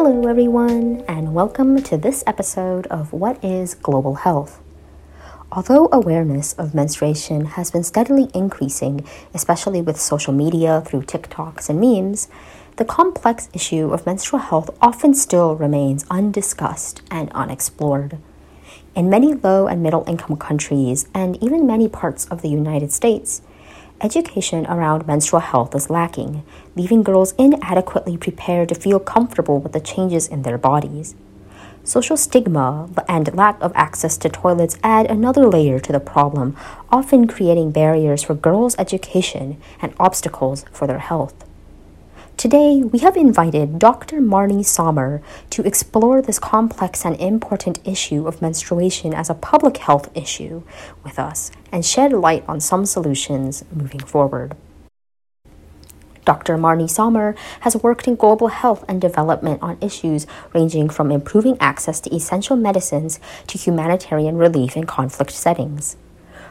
Hello, everyone, and welcome to this episode of What is Global Health? Although awareness of menstruation has been steadily increasing, especially with social media through TikToks and memes, the complex issue of menstrual health often still remains undiscussed and unexplored. In many low and middle income countries, and even many parts of the United States, education around menstrual health is lacking, leaving girls inadequately prepared to feel comfortable with the changes in their bodies. Social stigma and lack of access to toilets add another layer to the problem, often creating barriers for girls' education and obstacles for their health. Today, we have invited Dr. Marni Sommer to explore this complex and important issue of menstruation as a public health issue with us and shed light on some solutions moving forward. Dr. Marni Sommer has worked in global health and development on issues ranging from improving access to essential medicines to humanitarian relief in conflict settings.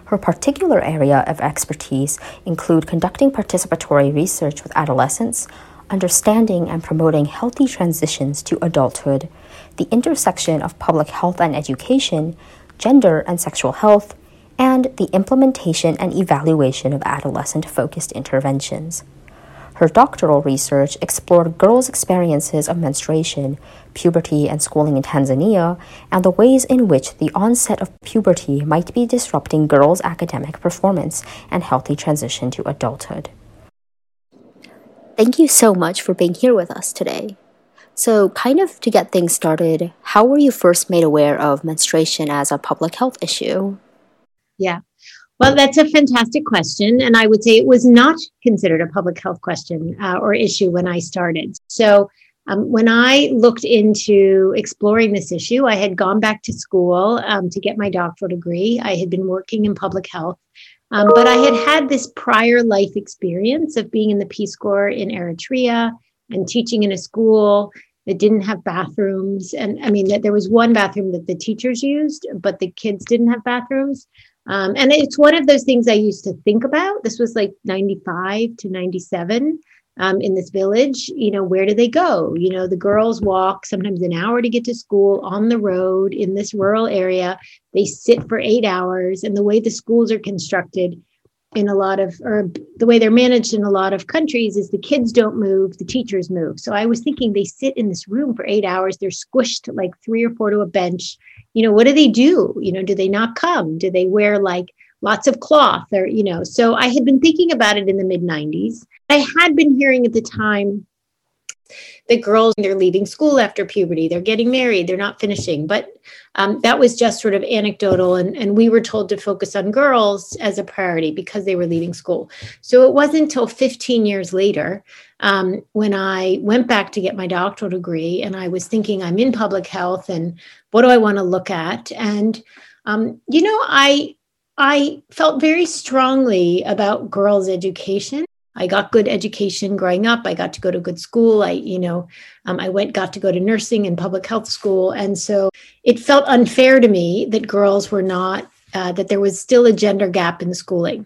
Her particular area of expertise include conducting participatory research with adolescents, understanding and promoting healthy transitions to adulthood, the intersection of public health and education, gender and sexual health, and the implementation and evaluation of adolescent focused interventions. Her doctoral research explored girls' experiences of menstruation, puberty, and schooling in Tanzania, and the ways in which the onset of puberty might be disrupting girls' academic performance and healthy transition to adulthood. Thank you so much for being here with us today. So, kind of to get things started, how were you first made aware of menstruation as a public health issue? Yeah. Well, that's a fantastic question. And I would say it was not considered a public health question uh, or issue when I started. So, um, when I looked into exploring this issue, I had gone back to school um, to get my doctoral degree. I had been working in public health um, but I had had this prior life experience of being in the Peace Corps in Eritrea and teaching in a school that didn't have bathrooms. And I mean, that there was one bathroom that the teachers used, but the kids didn't have bathrooms. Um, and it's one of those things I used to think about. This was like 95 to 97 um, in this village, you know, where do they go? You know, the girls walk sometimes an hour to get to school on the road in this rural area. They sit for eight hours. And the way the schools are constructed in a lot of, or the way they're managed in a lot of countries is the kids don't move, the teachers move. So I was thinking they sit in this room for eight hours. They're squished like three or four to a bench. You know, what do they do? You know, do they not come? Do they wear like, lots of cloth or you know so i had been thinking about it in the mid 90s i had been hearing at the time that girls they're leaving school after puberty they're getting married they're not finishing but um, that was just sort of anecdotal and, and we were told to focus on girls as a priority because they were leaving school. So it wasn't until 15 years later um, when i went back to get my doctoral degree and i was thinking i'm in public health and what do i want to look at? And um, you know i I felt very strongly about girls' education. I got good education growing up. I got to go to good school. I, you know, um, I went, got to go to nursing and public health school. And so it felt unfair to me that girls were not, uh, that there was still a gender gap in schooling.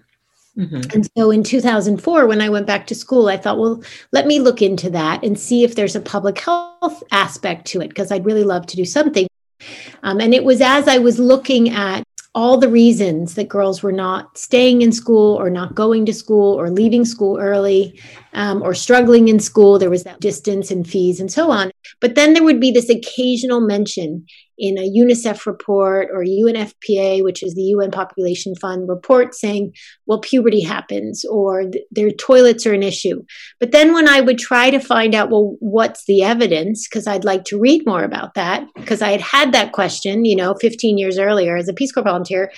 Mm-hmm. And so in 2004, when I went back to school, I thought, well, let me look into that and see if there's a public health aspect to it, because I'd really love to do something. Um, and it was as I was looking at all the reasons that girls were not staying in school or not going to school or leaving school early um, or struggling in school. There was that distance and fees and so on. But then there would be this occasional mention in a UNICEF report or UNFPA, which is the UN Population Fund report saying, well, puberty happens or th- their toilets are an issue. But then when I would try to find out, well, what's the evidence? Because I'd like to read more about that, because I had had that question, you know, 15 years earlier as a Peace Corps volunteer.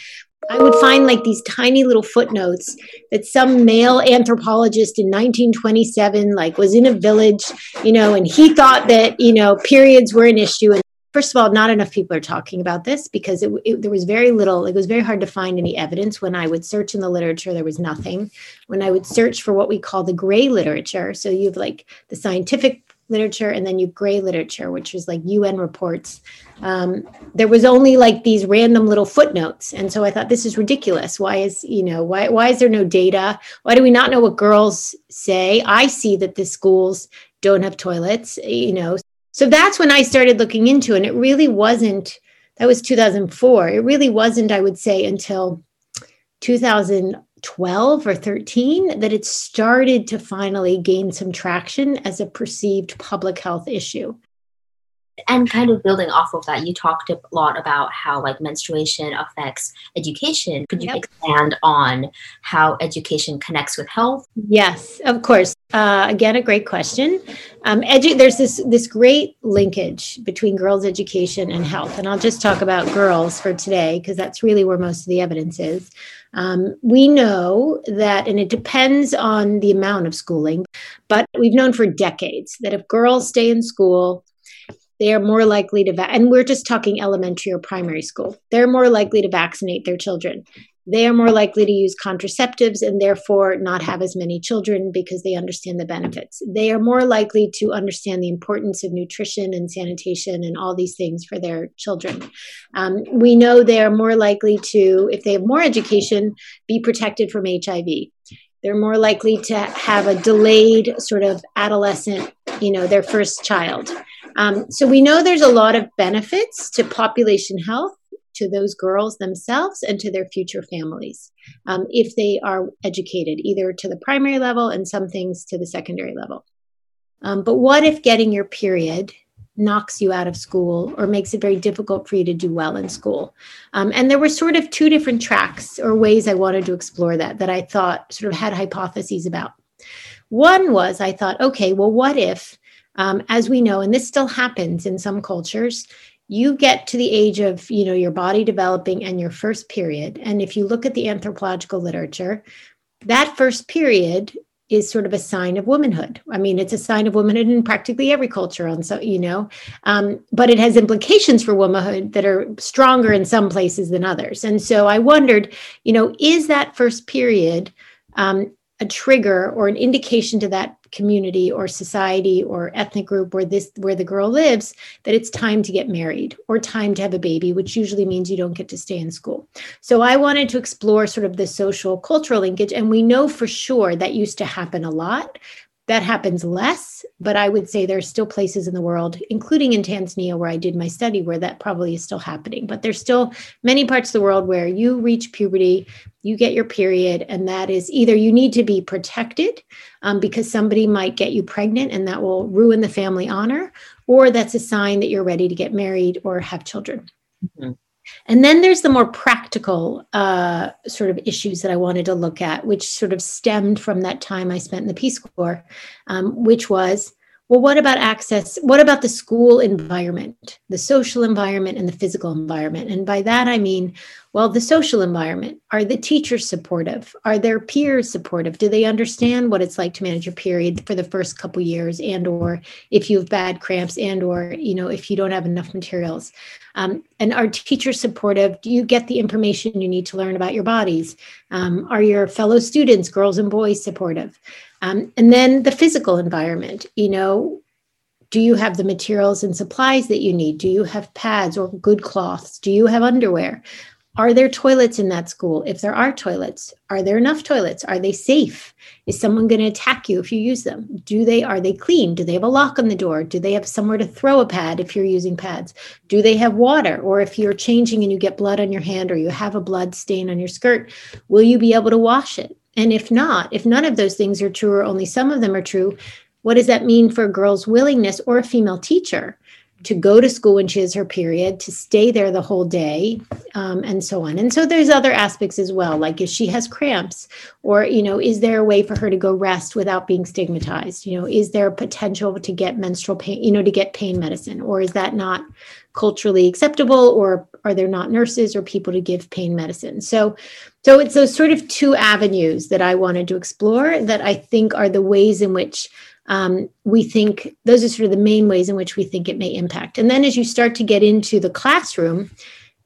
I would find like these tiny little footnotes that some male anthropologist in 1927 like was in a village, you know, and he thought that, you know, periods were an issue and first of all, not enough people are talking about this because it, it, there was very little, it was very hard to find any evidence. When I would search in the literature, there was nothing. When I would search for what we call the gray literature, so you have like the scientific literature and then you gray literature, which is like UN reports, um, there was only like these random little footnotes. And so I thought, this is ridiculous. Why is, you know, why, why is there no data? Why do we not know what girls say? I see that the schools don't have toilets, you know, So that's when I started looking into, it. and it really wasn't. That was 2004. It really wasn't, I would say, until 2012 or 13 that it started to finally gain some traction as a perceived public health issue and kind of building off of that you talked a lot about how like menstruation affects education. Could you yep. expand on how education connects with health? Yes of course. Uh, again a great question. Um, edu- there's this this great linkage between girls education and health and i'll just talk about girls for today because that's really where most of the evidence is. Um, we know that, and it depends on the amount of schooling, but we've known for decades that if girls stay in school, they are more likely to, va- and we're just talking elementary or primary school, they're more likely to vaccinate their children. They are more likely to use contraceptives and therefore not have as many children because they understand the benefits. They are more likely to understand the importance of nutrition and sanitation and all these things for their children. Um, we know they are more likely to, if they have more education, be protected from HIV they're more likely to have a delayed sort of adolescent, you know, their first child. Um, so we know there's a lot of benefits to population health to those girls themselves and to their future families um, if they are educated either to the primary level and some things to the secondary level. Um, but what if getting your period knocks you out of school or makes it very difficult for you to do well in school? Um, and there were sort of two different tracks or ways I wanted to explore that that I thought sort of had hypotheses about. One was I thought, okay, well, what if um, as we know, and this still happens in some cultures, you get to the age of you know your body developing and your first period. And if you look at the anthropological literature that first period is sort of a sign of womanhood. I mean it's a sign of womanhood in practically every culture on so you know um, but it has implications for womanhood that are stronger in some places than others. And so i wondered you know is that first period um, a trigger or an indication to that community or society or ethnic group where this where the girl lives that it's time to get married or time to have a baby which usually means you don't get to stay in school. So i wanted to explore sort of the social cultural linkage and we know for sure that used to happen a lot that happens less, but I would say there's still places in the world, including in Tanzania, where I did my study, where that probably is still happening. But there's still many parts of the world where you reach puberty, you get your period, and that is either you need to be protected um, because somebody might get you pregnant and that will ruin the family honor, or that's a sign that you're ready to get married or have children. Mm-hmm. And then there's the more practical uh, sort of issues that I wanted to look at, which sort of stemmed from that time I spent in the Peace Corps, um, which was well, what about access? What about the school environment, the social environment, and the physical environment? And by that, I mean, well, the social environment. Are the teachers supportive? Are their peers supportive? Do they understand what it's like to manage your period for the first couple years, and or if you have bad cramps, and or you know if you don't have enough materials? Um, and are teachers supportive? Do you get the information you need to learn about your bodies? Um, are your fellow students, girls and boys, supportive? Um, and then the physical environment, you know, do you have the materials and supplies that you need? Do you have pads or good cloths? Do you have underwear? Are there toilets in that school? If there are toilets, are there enough toilets? Are they safe? Is someone going to attack you if you use them? Do they are they clean? Do they have a lock on the door? Do they have somewhere to throw a pad if you're using pads? Do they have water? Or if you're changing and you get blood on your hand or you have a blood stain on your skirt, will you be able to wash it? And if not, if none of those things are true or only some of them are true, what does that mean for a girl's willingness or a female teacher to go to school when she has her period, to stay there the whole day, um, and so on. And so there's other aspects as well, like if she has cramps, or you know, is there a way for her to go rest without being stigmatized? You know, is there a potential to get menstrual pain, you know, to get pain medicine, or is that not culturally acceptable, or are there not nurses or people to give pain medicine? So so it's those sort of two avenues that I wanted to explore that I think are the ways in which um, we think those are sort of the main ways in which we think it may impact. And then as you start to get into the classroom,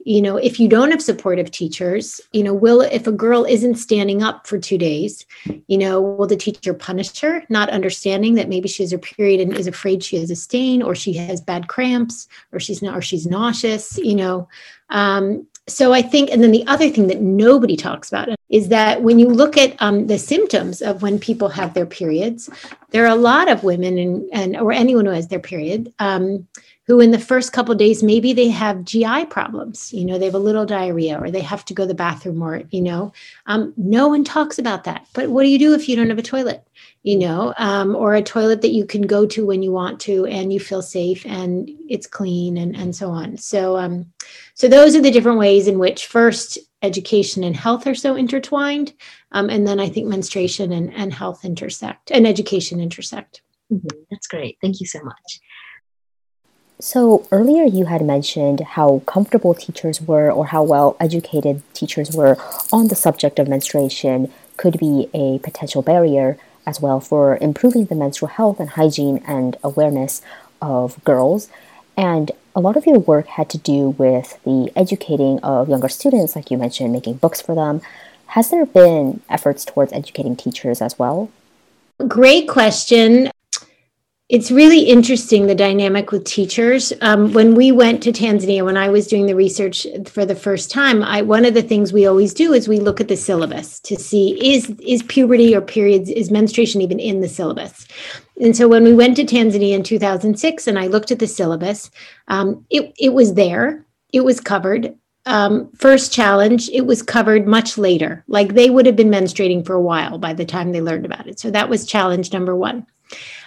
you know, if you don't have supportive teachers, you know, will if a girl isn't standing up for two days, you know, will the teacher punish her, not understanding that maybe she has her period and is afraid she has a stain, or she has bad cramps, or she's not, or she's nauseous, you know. Um, so I think, and then the other thing that nobody talks about, is that when you look at um, the symptoms of when people have their periods, there are a lot of women and, and or anyone who has their period um, who in the first couple days maybe they have gi problems you know they have a little diarrhea or they have to go to the bathroom or you know. Um, no one talks about that. But what do you do if you don't have a toilet you know um, or a toilet that you can go to when you want to and you feel safe and it's clean and, and so on. So um, so those are the different ways in which first education and health are so intertwined um, and then i think menstruation and, and health intersect and education intersect. Mm-hmm. that's great. Thank you so much so, earlier you had mentioned how comfortable teachers were or how well educated teachers were on the subject of menstruation could be a potential barrier as well for improving the menstrual health and hygiene and awareness of girls. And a lot of your work had to do with the educating of younger students, like you mentioned, making books for them. Has there been efforts towards educating teachers as well? Great question it's really interesting the dynamic with teachers. Um, when we went to Tanzania, when I was doing the research for the first time, I, one of the things we always do is we look at the syllabus to see is is puberty or periods is menstruation even in the syllabus. And so when we went to Tanzania in 2006, and I looked at the syllabus, um, it it was there, it was covered. Um, first challenge, it was covered much later. Like they would have been menstruating for a while by the time they learned about it. So that was challenge number one.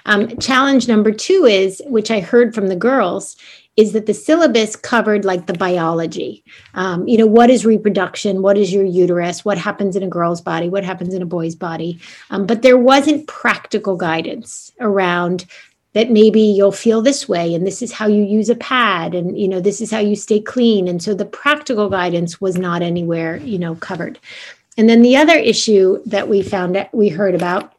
Um, challenge number two is, which I heard from the girls, is that the syllabus covered like the biology. Um, you know, what is reproduction? What is your uterus? What happens in a girl's body? What happens in a boy's body? Um, but there wasn't practical guidance around that maybe you'll feel this way and this is how you use a pad and you know this is how you stay clean and so the practical guidance was not anywhere you know covered and then the other issue that we found we heard about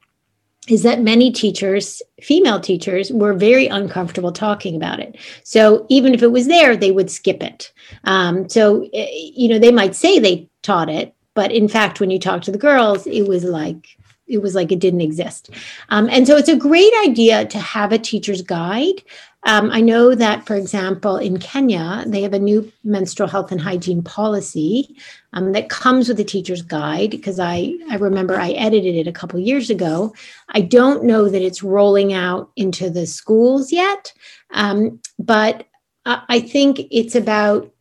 is that many teachers, female teachers, were very uncomfortable talking about it. So even if it was there, they would skip it. Um, so, eh, you know, they might say they taught it, but in fact, when you talk to the girls, it was like, it was like it didn't exist. Um, and so it's a great idea to have a teacher's guide um, I know that, for example, in Kenya, they have a new menstrual health and hygiene policy um, that comes with a teacher's guide because I, I remember I edited it a couple years ago. I don't know that it's rolling out into the schools yet, um, but I think it's about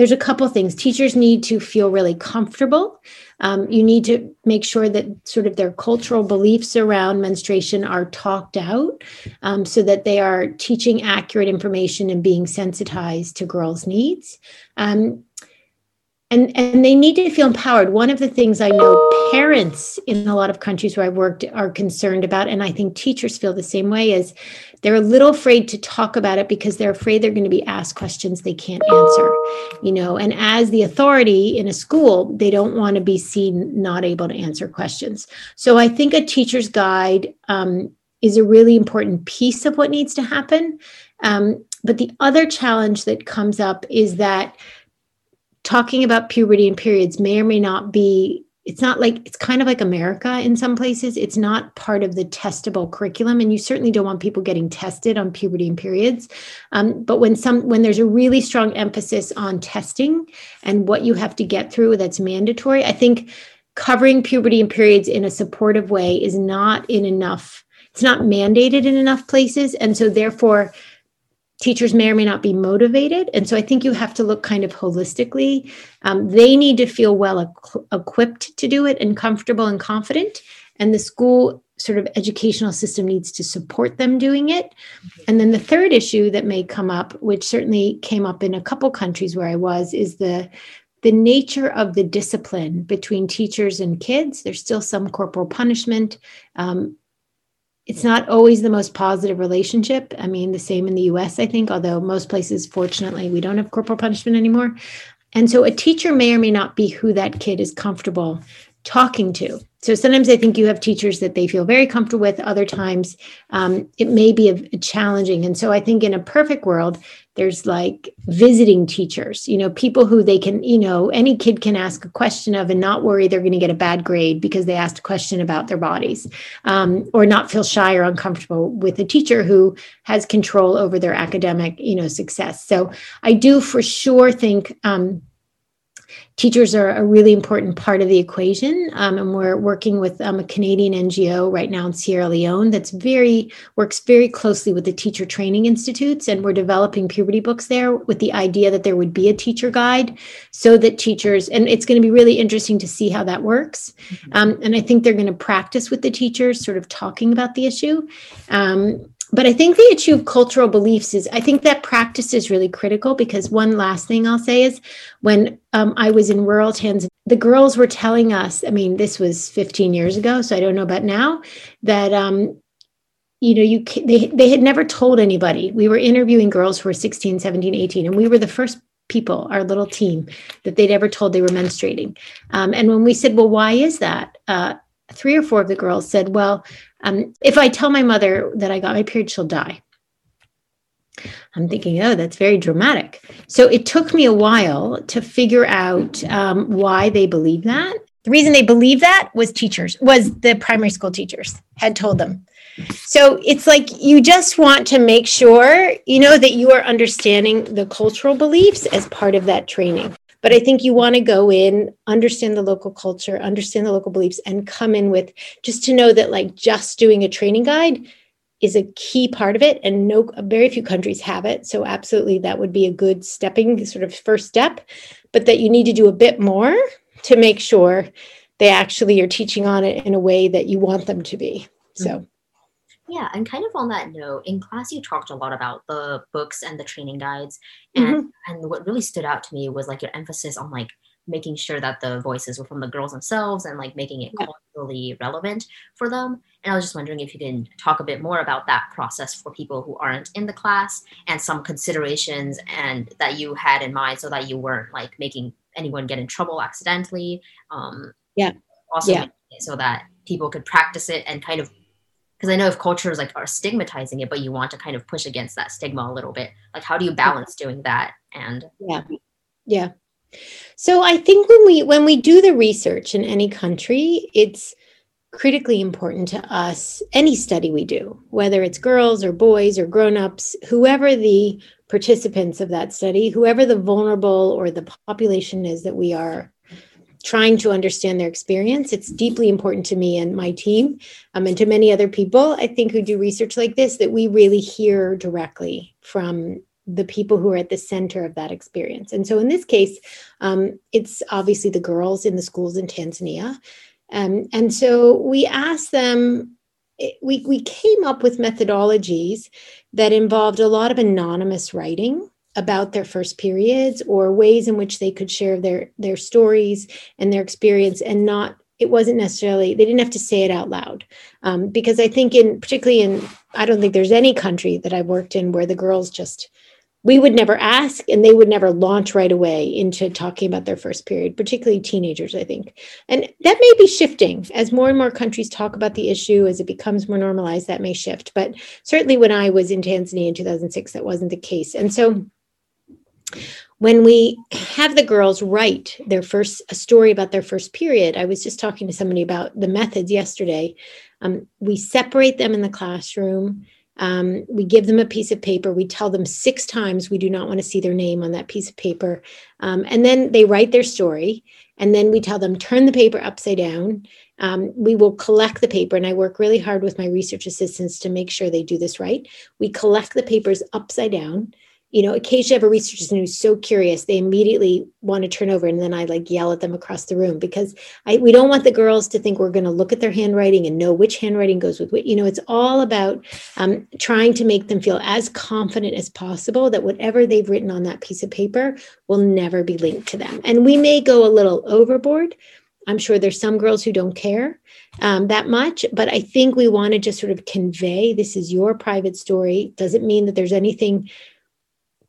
there's a couple things. Teachers need to feel really comfortable. Um, you need to make sure that sort of their cultural beliefs around menstruation are talked out um, so that they are teaching accurate information and being sensitized to girls' needs. Um, and, and they need to feel empowered. One of the things I know parents in a lot of countries where I've worked are concerned about, and I think teachers feel the same way, is they're a little afraid to talk about it because they're afraid they're going to be asked questions they can't answer you know? And as the authority in a school they don't want to be seen not able to answer questions. So i think a teacher's guide um, is a really important piece of what needs to happen. Um, but the other challenge that comes up is that talking about puberty and periods may or may not be it's not like it's kind of like America in some places. It's not part of the testable curriculum, and you certainly don't want people getting tested on puberty and periods. Um, but when some when there's a really strong emphasis on testing and what you have to get through that's mandatory, I think covering puberty and periods in a supportive way is not in enough. It's not mandated in enough places, and so therefore teachers may or may not be motivated. And so I think you have to look kind of holistically. Um, they need to feel well equipped to do it and comfortable and confident. And the school sort of educational system needs to support them doing it. And then the third issue that may come up, which certainly came up in a couple countries where I was, is the the nature of the discipline between teachers and kids. There's still some corporal punishment. Um, it's not always the most positive relationship. I mean, the same in the US, I think, although most places, fortunately, we don't have corporal punishment anymore. And so a teacher may or may not be who that kid is comfortable talking to. So sometimes I think you have teachers that they feel very comfortable with. Other times um, it may be a, a challenging. And so I think in a perfect world, there's like visiting teachers, you know, people who they can, you know, any kid can ask a question of and not worry they're going to get a bad grade because they asked a question about their bodies, um, or not feel shy or uncomfortable with a teacher who has control over their academic, you know, success. So I do for sure think. Um, teachers are a really important part of the equation. Um, and we're working with um, a Canadian NGO right now in Sierra Leone that's very works very closely with the teacher training institutes, and we're developing puberty books there with the idea that there would be a teacher guide so that teachers and it's going to be really interesting to see how that works. Mm-hmm. Um, and I think they're going to practice with the teachers, sort of talking about the issue. Um, but I think the issue of cultural beliefs is, I think that practice is really critical because one last thing I'll say is when um, I was in rural Tanzania, the girls were telling us, I mean, this was 15 years ago, so I don't know about now, that, um, you know, you they, they had never told anybody. We were interviewing girls who were 16, 17, 18, and we were the first people, our little team, that they'd ever told they were menstruating. Um, and when we said, well, why is that? Uh, three or four of the girls said, well, um, if I tell my mother that I got my period, she'll die. I'm thinking, oh, that's very dramatic. So it took me a while to figure out um, why they believe that. The reason they believe that was teachers, was the primary school teachers had told them. So it's like you just want to make sure, you know, that you are understanding the cultural beliefs as part of that training. But I think you want to go in, understand the local culture, understand the local beliefs, and come in with just to know that, like, just doing a training guide is a key part of it. And no, very few countries have it. So, absolutely, that would be a good stepping sort of first step. But that you need to do a bit more to make sure they actually are teaching on it in a way that you want them to be. So. Yeah, and kind of on that note, in class you talked a lot about the books and the training guides, and mm-hmm. and what really stood out to me was like your emphasis on like making sure that the voices were from the girls themselves and like making it yeah. culturally relevant for them. And I was just wondering if you can talk a bit more about that process for people who aren't in the class and some considerations and that you had in mind so that you weren't like making anyone get in trouble accidentally. Um, yeah. Also, yeah. so that people could practice it and kind of because I know if cultures like are stigmatizing it, but you want to kind of push against that stigma a little bit. Like, how do you balance doing that? And yeah, yeah. So I think when we when we do the research in any country, it's critically important to us any study we do whether it's girls or boys or grown-ups whoever the participants of that study whoever the vulnerable or the population is that we are trying to understand their experience. It's deeply important to me and my team, um, and to many other people, I think, who do research like this, that we really hear directly from the people who are at the center of that experience. And so in this case, um, it's obviously the girls in the schools in Tanzania. Um, and so we asked them, we, we came up with methodologies that involved a lot of anonymous writing about their first periods or ways in which they could share their their stories and their experience and not it wasn't necessarily they didn't have to say it out loud. Um, because i think in particularly in i don't think there's any country that i've worked in where the girls just we would never ask and they would never launch right away into talking about their first period particularly teenagers i think. And that may be shifting as more and more countries talk about the issue as it becomes more normalized that may shift. But certainly when i was in tanzania in 2006 that wasn't the case. And so when we have the girls write their first a story about their first period i was just talking to somebody about the methods yesterday. Um, we separate them in the classroom. Um, we give them a piece of paper. We tell them six times we do not want to see their name on that piece of paper. Um, and then they write their story and then we tell them turn the paper upside down. Um, we will collect the paper and i work really hard with my research assistants to make sure they do this right. We collect the papers upside down you know, occasionally I have a researcher who's so curious, they immediately want to turn over and then I like yell at them across the room because I we don't want the girls to think we're going to look at their handwriting and know which handwriting goes with what. You know, it's all about um, trying to make them feel as confident as possible that whatever they've written on that piece of paper will never be linked to them. And we may go a little overboard. I'm sure there's some girls who don't care um, that much, but I think we want to just sort of convey this is your private story. Doesn't mean that there's anything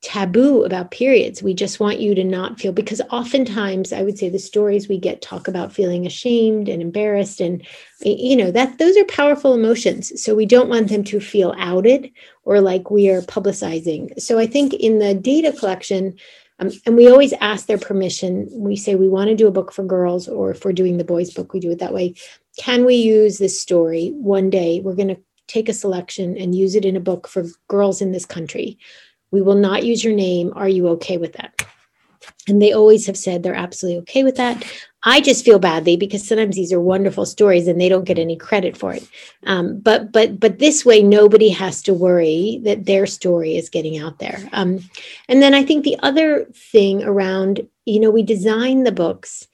taboo about periods. We just want you to not feel because oftentimes I would say the stories we get talk about feeling ashamed and embarrassed and you know that those are powerful emotions. So we don't want them to feel outed or like we are publicizing. So I think in the data collection um, and we always ask their permission. We say we want to do a book for girls, or if we're doing the boys' book, we do it that way. Can we use this story one day? We're going to take a selection and use it in a book for girls in this country we will not use your name. Are you okay with that? and they always have said they're absolutely okay with that. I just feel badly because sometimes these are wonderful stories and they don't get any credit for it. Um, but but but this way, nobody has to worry that their story is getting out there. Um, and then I think the other thing around, you know, we design the books.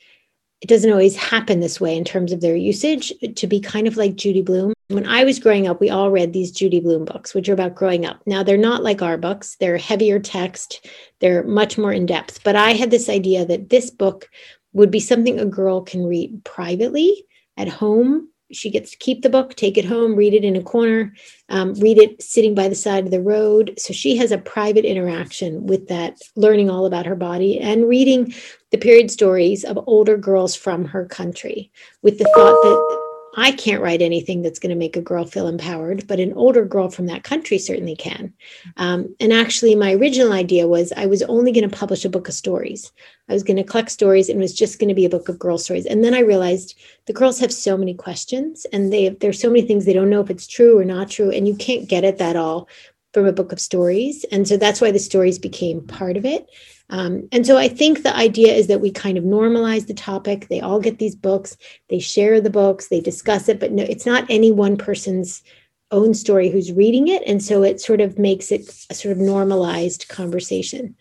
It doesn't always happen this way in terms of their usage to be kind of like Judy Blume. When I was growing up, we all read these Judy Blume books, which are about growing up. Now, they're not like our books, they're heavier text, they're much more in depth. But I had this idea that this book would be something a girl can read privately at home. She gets to keep the book, take it home, read it in a corner, um, read it sitting by the side of the road. So she has a private interaction with that, learning all about her body and reading the period stories of older girls from her country with the thought that I can't write anything that's going to make a girl feel empowered, but an older girl from that country certainly can. Um, and actually, my original idea was I was only going to publish a book of stories. I was going to collect stories and it was just going to be a book of girl stories. And then I realized the girls have so many questions and they there's so many things they don't know if it's true or not true. And you can't get at that all from a book of stories. And so that's why the stories became part of it. Um, and so I think the idea is that we kind of normalize the topic. They all get these books, they share the books, they discuss it, but no, it's not any one person's own story who's reading it. And so it sort of makes it a sort of normalized conversation.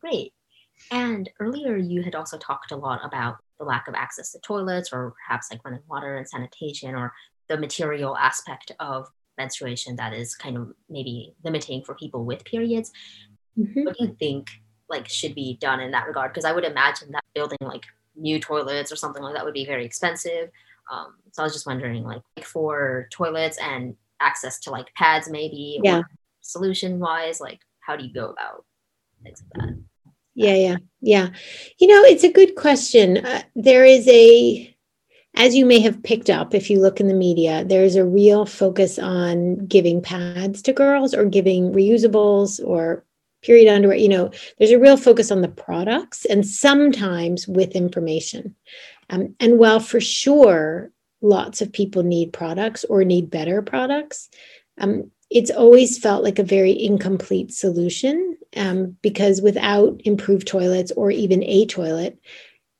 Great. And earlier you had also talked a lot about the lack of access to toilets or perhaps like running water and sanitation or the material aspect of menstruation that is kind of maybe limiting for people with periods. Mm-hmm. What do you think like should be done in that regard? Because I would imagine that building like new toilets or something like that would be very expensive. Um, so I was just wondering, like, for toilets and access to like pads, maybe, yeah. solution wise, like, how do you go about things like that? Yeah, yeah, yeah. You know, it's a good question. Uh, there is a, as you may have picked up if you look in the media, there's a real focus on giving pads to girls or giving reusables or period underwear you know there's a real focus on the products and sometimes with information. Um, and while for sure lots of people need products or need better products um, it's always felt like a very incomplete solution um, because without improved toilets or even a toilet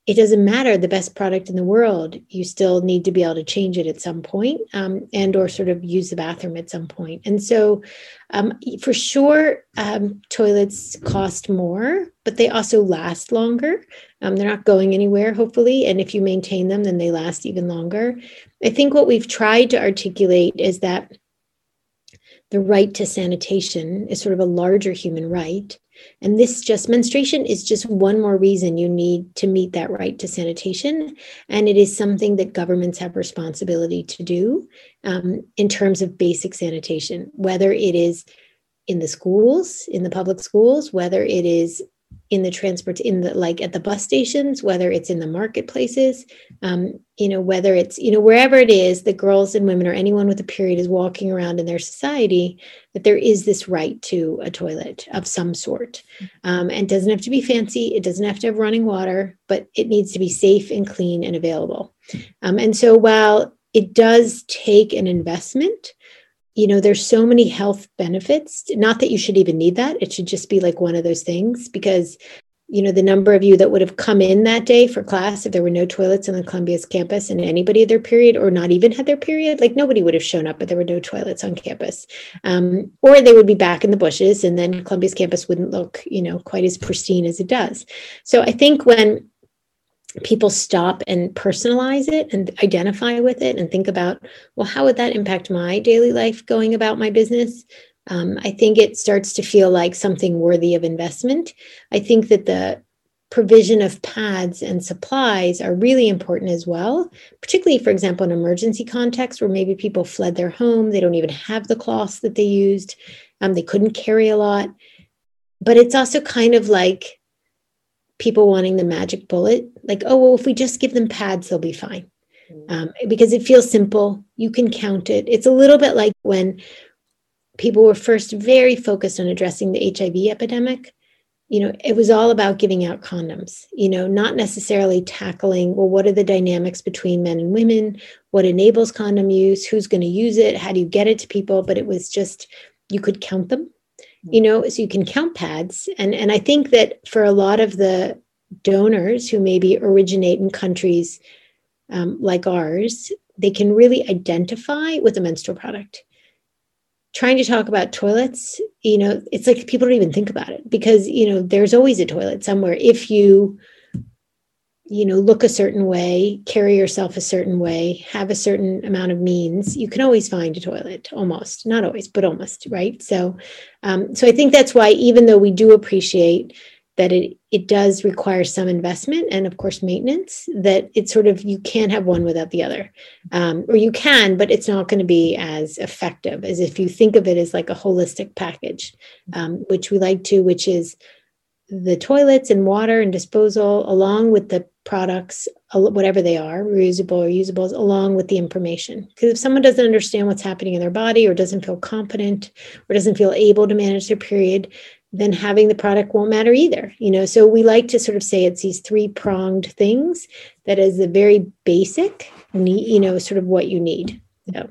it doesn't matter the best product in the world you still need to be able to change it at some point, um, and or sort of use the bathroom at some point. And so um, for sure um, toilets cost more but they also last longer. Um, they're not going anywhere hopefully and if you maintain them then they last even longer. I think what we've tried to articulate is that the right to sanitation is sort of a larger human right and this just menstruation is just one more reason you need to meet that right to sanitation. And it is something that governments have responsibility to do um, in terms of basic sanitation, whether it is in the schools, in the public schools, whether it is in the transport in the like at the bus stations whether it's in the marketplaces um, you know whether it's you know wherever it is that girls and women or anyone with a period is walking around in their society that there is this right to a toilet of some sort. Um, and doesn't have to be fancy it doesn't have to have running water but it needs to be safe and clean and available. Um, and so while it does take an investment you know there's so many health benefits. Not that you should even need that. It should just be like one of those things because you know the number of you that would have come in that day for class if there were no toilets on the columbia's campus and anybody had their period or not even had their period like nobody would have shown up but there were no toilets on campus. Um, or they would be back in the bushes and then columbia's campus wouldn't look you know quite as pristine as it does. So i think when people stop and personalize it and identify with it and think about, well, how would that impact my daily life going about my business? Um, I think it starts to feel like something worthy of investment. I think that the provision of pads and supplies are really important as well, particularly, for example, in emergency context where maybe people fled their home, they don't even have the cloths that they used, um, they couldn't carry a lot. But it's also kind of like people wanting the magic bullet like oh well if we just give them pads they'll be fine. Mm. um, because it feels simple. You can count it. It's a little bit like when people were first very focused on addressing the hiv epidemic. You know it was all about giving out condoms you know not necessarily tackling well what are the dynamics between men and women? What enables condom use? Who's going to use it? How do you get it to people? But it was just you could count them you know so you can count pads. And and i think that for a lot of the donors who maybe originate in countries um, like ours they can really identify with a menstrual product. Trying to talk about toilets you know it's like people don't even think about it because you know there's always a toilet somewhere. If you you know look a certain way carry yourself a certain way have a certain amount of means you can always find a toilet almost not always but almost right? So um, so i think that's why even though we do appreciate that it it does require some investment and of course maintenance that it's sort of you can't have one without the other. Um, or you can but it's not going to be as effective as if you think of it as like a holistic package um, which we like to which is the toilets and water and disposal along with the products whatever they are reusable or usables along with the information. Because if someone doesn't understand what's happening in their body or doesn't feel competent or doesn't feel able to manage their period then having the product won't matter either you know so we like to sort of say it's these three pronged things that is the very basic you know sort of what you need so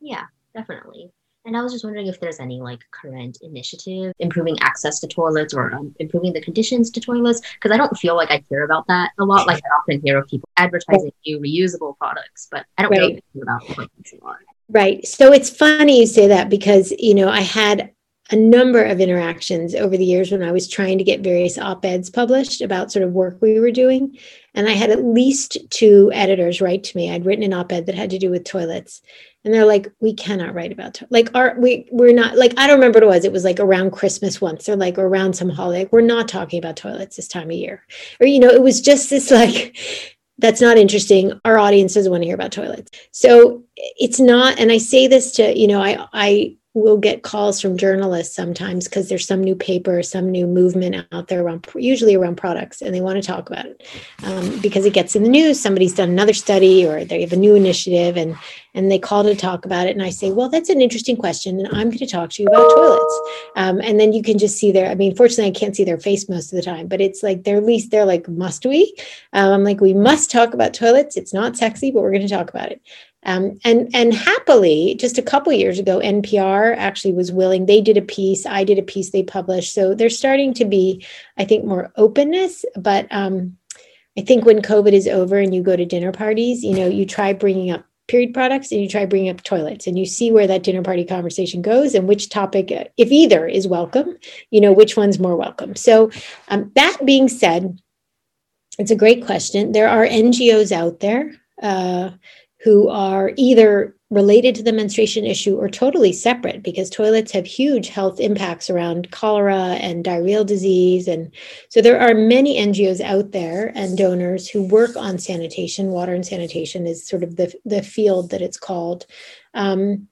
yeah definitely and I was just wondering if there's any like current initiative improving access to toilets or um, improving the conditions to toilets because I don't feel like I care about that a lot. Like I often hear of people advertising new reusable products, but I don't right. really about toilets a lot. Right. So it's funny you say that because you know I had a number of interactions over the years when I was trying to get various op eds published about sort of work we were doing. And I had at least two editors write to me. I'd written an op ed that had to do with toilets. And they're like, we cannot write about to-. like our we we're not like I don't remember what it was. It was like around Christmas once or like around some holiday. We're not talking about toilets this time of year. Or you know, it was just this like that's not interesting. Our audience doesn't want to hear about toilets. So it's not, and I say this to, you know, I I we'll get calls from journalists sometimes because there's some new paper, some new movement out there around, usually around products, and they want to talk about it um, because it gets in the news. Somebody's done another study or they have a new initiative, and and they call to talk about it. And I say, well, that's an interesting question, and I'm going to talk to you about toilets. Um, and then you can just see their. I mean, fortunately, I can't see their face most of the time, but it's like they're at least they're like, must we? Um, I'm like, we must talk about toilets. It's not sexy, but we're going to talk about it. Um, and and happily, just a couple years ago, NPR actually was willing. They did a piece. I did a piece. They published. So there's starting to be, I think, more openness. But um, I think when COVID is over and you go to dinner parties, you know, you try bringing up period products and you try bringing up toilets, and you see where that dinner party conversation goes and which topic, if either, is welcome. You know, which one's more welcome. So um, that being said, it's a great question. There are NGOs out there. Uh, who are either related to the menstruation issue or totally separate because toilets have huge health impacts around cholera and diarrheal disease. And so there are many NGOs out there and donors who work on sanitation. Water and sanitation is sort of the, the field that it's called. Um,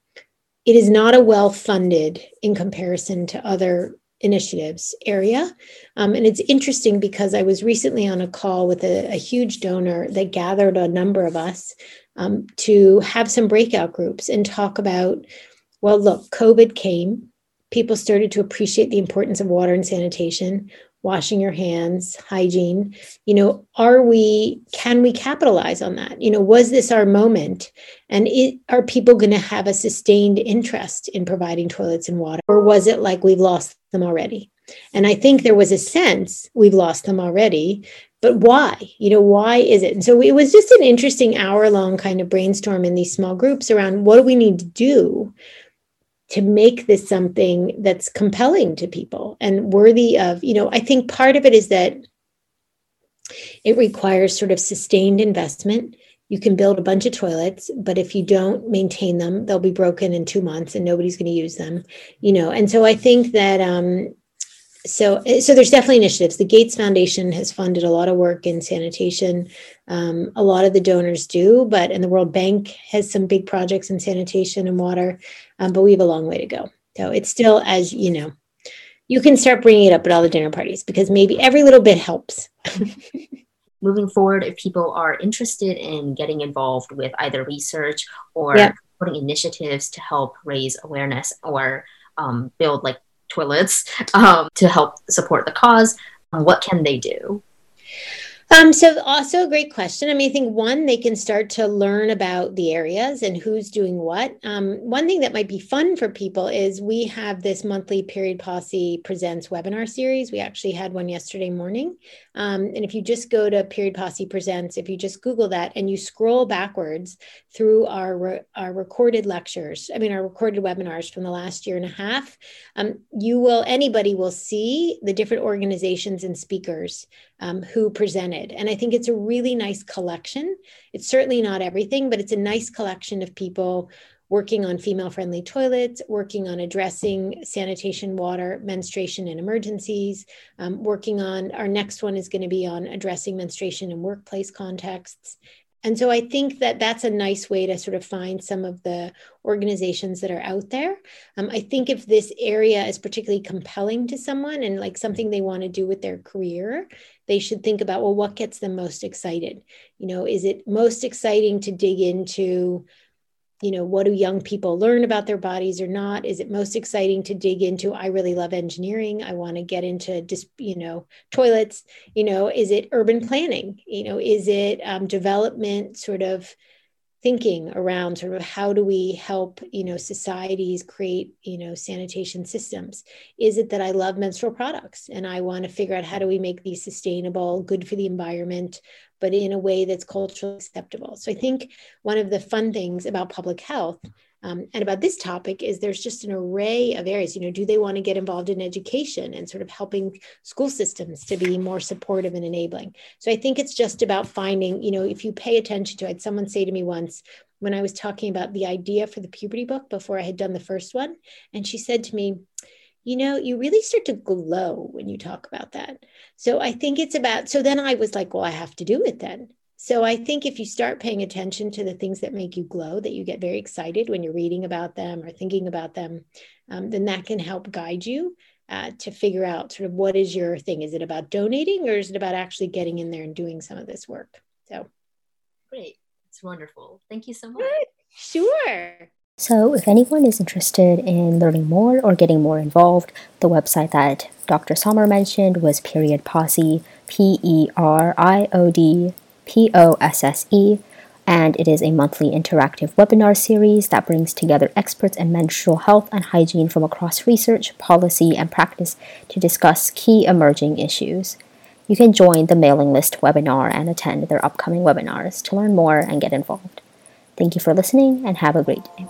it is not a well funded in comparison to other initiatives area. Um, and it's interesting because I was recently on a call with a, a huge donor that gathered a number of us um, to have some breakout groups and talk about well, look, COVID came. People started to appreciate the importance of water and sanitation, washing your hands, hygiene. You know, are we, can we capitalize on that? You know, was this our moment? And it, are people going to have a sustained interest in providing toilets and water? Or was it like we've lost them already? And I think there was a sense we've lost them already but why you know why is it and so it was just an interesting hour long kind of brainstorm in these small groups around what do we need to do to make this something that's compelling to people and worthy of you know i think part of it is that it requires sort of sustained investment. You can build a bunch of toilets but if you don't maintain them they'll be broken in two months and nobody's going to use them you know? And so i think that um, so eh, so there's definitely initiatives. The gates foundation has funded a lot of work in sanitation. Um, a lot of the donors do but and the world bank has some big projects in sanitation and water um, but we have a long way to go. So it's still as you know you can start bringing it up at all the dinner parties because maybe every little bit helps. Moving forward if people are interested in getting involved with either research or yeah. putting initiatives to help raise awareness or um, build like toilets um, to help support the cause. What can they do? Um, so also a great question. I mean, I think one, they can start to learn about the areas and who's doing what. Um, one thing that might be fun for people is we have this monthly Period Posse Presents webinar series. We actually had one yesterday morning. Um, and if you just go to Period Posse Presents, if you just Google that and you scroll backwards through our, re- our recorded lectures, I mean, our recorded webinars from the last year and a half, um, you will, anybody will see the different organizations and speakers um, who presented. And I think it's a really nice collection. It's certainly not everything, but it's a nice collection of people working on female friendly toilets, working on addressing sanitation, water, menstruation, and emergencies, um, working on our next one is going to be on addressing menstruation in workplace contexts, and so I think that that's a nice way to sort of find some of the organizations that are out there. Um, I think if this area is particularly compelling to someone and like something they want to do with their career, they should think about well, what gets them most excited? You know, is it most exciting to dig into you know what do young people learn about their bodies or not? Is it most exciting to dig into i really love engineering. I want to get into just you know toilets. You know is it urban planning? You know is it um, development sort of thinking around sort of how do we help you know societies create you know sanitation systems? Is it that i love menstrual products and i want to figure out how do we make these sustainable good for the environment but in a way that's culturally acceptable. So I think one of the fun things about public health um, and about this topic is there's just an array of areas. You know, do they want to get involved in education and sort of helping school systems to be more supportive and enabling? So I think it's just about finding, you know, if you pay attention to it, someone say to me once, when I was talking about the idea for the puberty book before I had done the first one, and she said to me, you know, you really start to glow when you talk about that. So I think it's about, so then I was like, well, I have to do it then. So I think if you start paying attention to the things that make you glow, that you get very excited when you're reading about them or thinking about them, um, then that can help guide you uh, to figure out sort of what is your thing. Is it about donating or is it about actually getting in there and doing some of this work? So great. It's wonderful. Thank you so much. Sure. So, if anyone is interested in learning more or getting more involved, the website that Dr. Sommer mentioned was Period Posse, P E R I O D P O S S E, and it is a monthly interactive webinar series that brings together experts in menstrual health and hygiene from across research, policy, and practice to discuss key emerging issues. You can join the mailing list webinar and attend their upcoming webinars to learn more and get involved. Thank you for listening and have a great day.